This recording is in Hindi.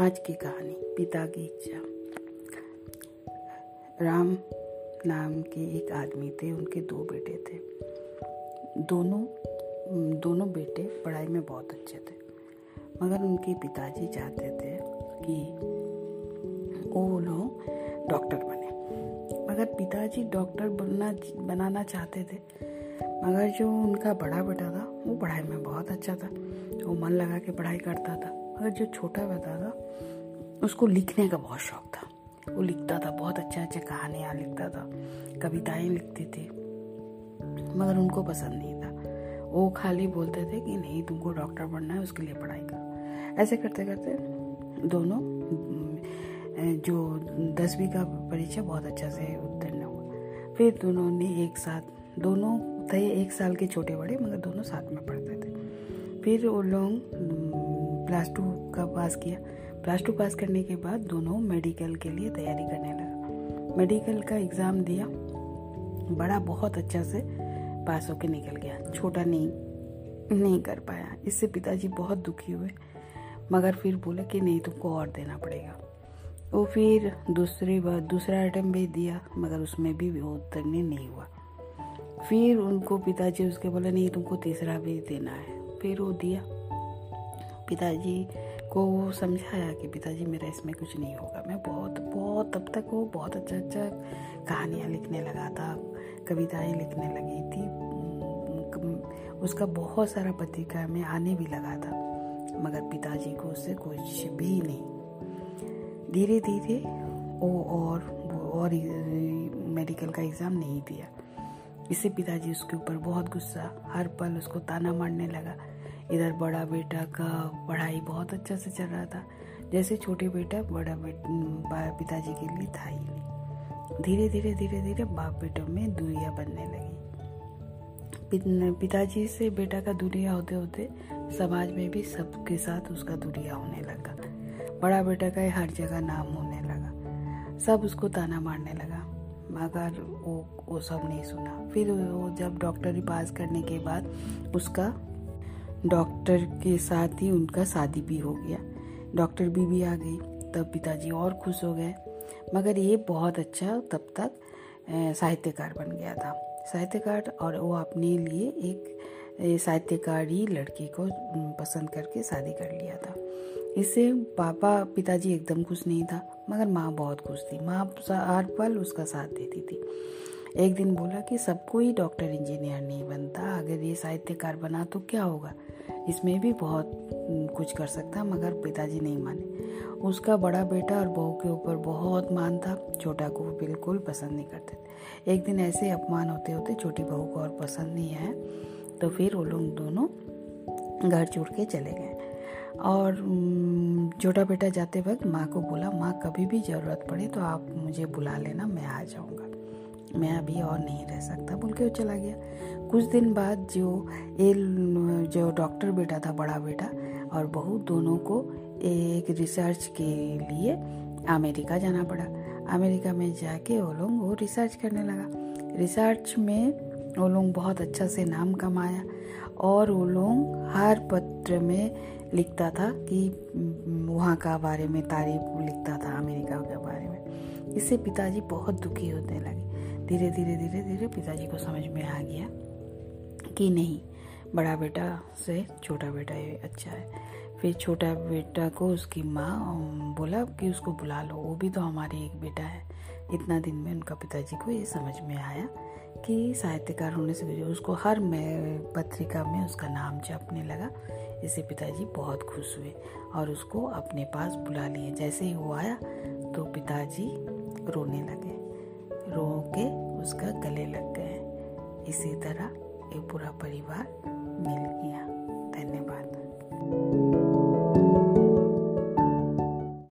आज की कहानी, पिता की इच्छा। राम नाम के एक आदमी थे, उनके दो बेटे थे। दोनों दोनों बेटे पढ़ाई में बहुत अच्छे थे। मगर उनके पिताजी चाहते थे कि वो लोग डॉक्टर बने। मगर पिताजी डॉक्टर बनना, बनाना चाहते थे। मगर जो उनका बड़ा बेटा था, वो पढ़ाई में बहुत अच्छा था। वो मन लगा के पढ़ाई करता था। मगर जो छोटा बेटा था उसको लिखने का बहुत शौक था। वो लिखता था, बहुत अच्छा अच्छा कहानियाँ लिखता था, कविताएँ लिखते थे, मगर उनको पसंद नहीं था। वो खाली बोलते थे कि नहीं, तुमको डॉक्टर बनना है, उसके लिए पढ़ाई करो। ऐसे करते करते दोनों जो दसवीं का परीक्षा, बहुत अच्छा से उत्तीर्ण हुआ। फिर दोनों ने एक साथ, दोनों थे एक साल के छोटे बड़े, मगर दोनों साथ में पढ़ते थे। फिर वो लोग प्लस टू का पास किया। प्लस टू पास करने के बाद दोनों मेडिकल के लिए तैयारी करने लगा। मेडिकल का एग्ज़ाम दिया। बड़ा बहुत अच्छा से पास होकर निकल गया। छोटा नहीं नहीं कर पाया। इससे पिताजी बहुत दुखी हुए। मगर फिर बोले कि नहीं, तुमको और देना पड़ेगा। वो फिर दूसरी बार दूसरा आइटम भी दिया, मगर उसमें भी वो उतरने नहीं हुआ। फिर उनको पिताजी उसके बोले, नहीं, तुमको तीसरा भी देना है। फिर वो दिया। पिताजी को समझाया कि पिताजी, मेरा इसमें कुछ नहीं होगा। मैं बहुत बहुत, तब तक वो बहुत अच्छा अच्छा कहानियाँ लिखने लगा था, कविताएँ लिखने लगी थी। उसका बहुत सारा पत्रिका में आने भी लगा था, मगर पिताजी को उससे कुछ भी नहीं। धीरे धीरे वो और वो और मेडिकल का एग्ज़ाम नहीं दिया। इससे पिताजी उसके ऊपर बहुत गुस्सा, हर पल उसको ताना मारने लगा। इधर बड़ा बेटा का पढ़ाई बहुत अच्छा से चल रहा था। जैसे छोटे बेटा, बड़ा बेटा पिताजी के लिए था ही धीरे धीरे धीरे धीरे बाप बेटों में दूरियाँ बनने लगी। पिताजी से बेटा का दूरिया होते होते समाज में भी सबके साथ उसका दूरिया होने लगा। बड़ा बेटा का हर जगह नाम होने लगा। सब उसको ताना मारने लगा। मगर वो वो सब नहीं सुना। फिर वो जब डॉक्टरी पास करने के बाद उसका डॉक्टर के साथ ही उनका शादी भी हो गया। डॉक्टर बीबी आ गई, तब पिताजी और खुश हो गए। मगर ये बहुत अच्छा तब तक साहित्यकार बन गया था। साहित्यकार और वो अपने लिए एक साहित्यकारी लड़की को पसंद करके शादी कर लिया था। इससे पापा, पिताजी एकदम खुश नहीं था, मगर माँ बहुत खुश थी। माँ हर पल उसका साथ देती थी। एक दिन बोला कि सबको ही डॉक्टर इंजीनियर नहीं बनता, अगर ये साहित्यकार बना तो क्या होगा? इसमें भी बहुत कुछ कर सकता, मगर पिताजी नहीं माने। उसका बड़ा बेटा और बहू के ऊपर बहुत मान था, छोटा को बिल्कुल पसंद नहीं करते थे। एक दिन ऐसे अपमान होते होते छोटी बहू को और पसंद नहीं आया तो फिर वो लोग दोनों घर छोड़ के चले गए। और छोटा बेटा जाते वक्त माँ को बोला, माँ, कभी भी ज़रूरत पड़े तो आप मुझे बुला लेना, मैं आ जाऊँगा। मैं अभी और नहीं रह सकता। बोल के वो चला गया। कुछ दिन बाद जो ए जो डॉक्टर बेटा था, बड़ा बेटा, और बहू दोनों को एक रिसर्च के लिए अमेरिका जाना पड़ा। अमेरिका में जाके वो लोग वो रिसर्च करने लगा। रिसर्च में वो लोग बहुत अच्छा से नाम कमाया और वो लोग हर पत्र में लिखता था कि वहाँ का बारे में तारीफ़ लिखता था, अमेरिका के बारे में। इससे पिताजी बहुत दुखी होने लगे। धीरे धीरे धीरे धीरे पिताजी को समझ में आ गया कि नहीं, बड़ा बेटा से छोटा बेटा ये अच्छा है। फिर छोटा बेटा को उसकी माँ बोला कि उसको बुला लो, वो भी तो हमारे एक बेटा है। इतना दिन में उनका पिताजी को ये समझ में आया कि साहित्यकार होने से उसको हर में, पत्रिका में उसका नाम छपने लगा। इससे पिताजी बहुत खुश हुए और उसको अपने पास बुला लिए। जैसे ही वो आया तो पिताजी रोने लगे। रो के उसका गले लग गए। इसी तरह ये पूरा परिवार मिल गया। धन्यवाद।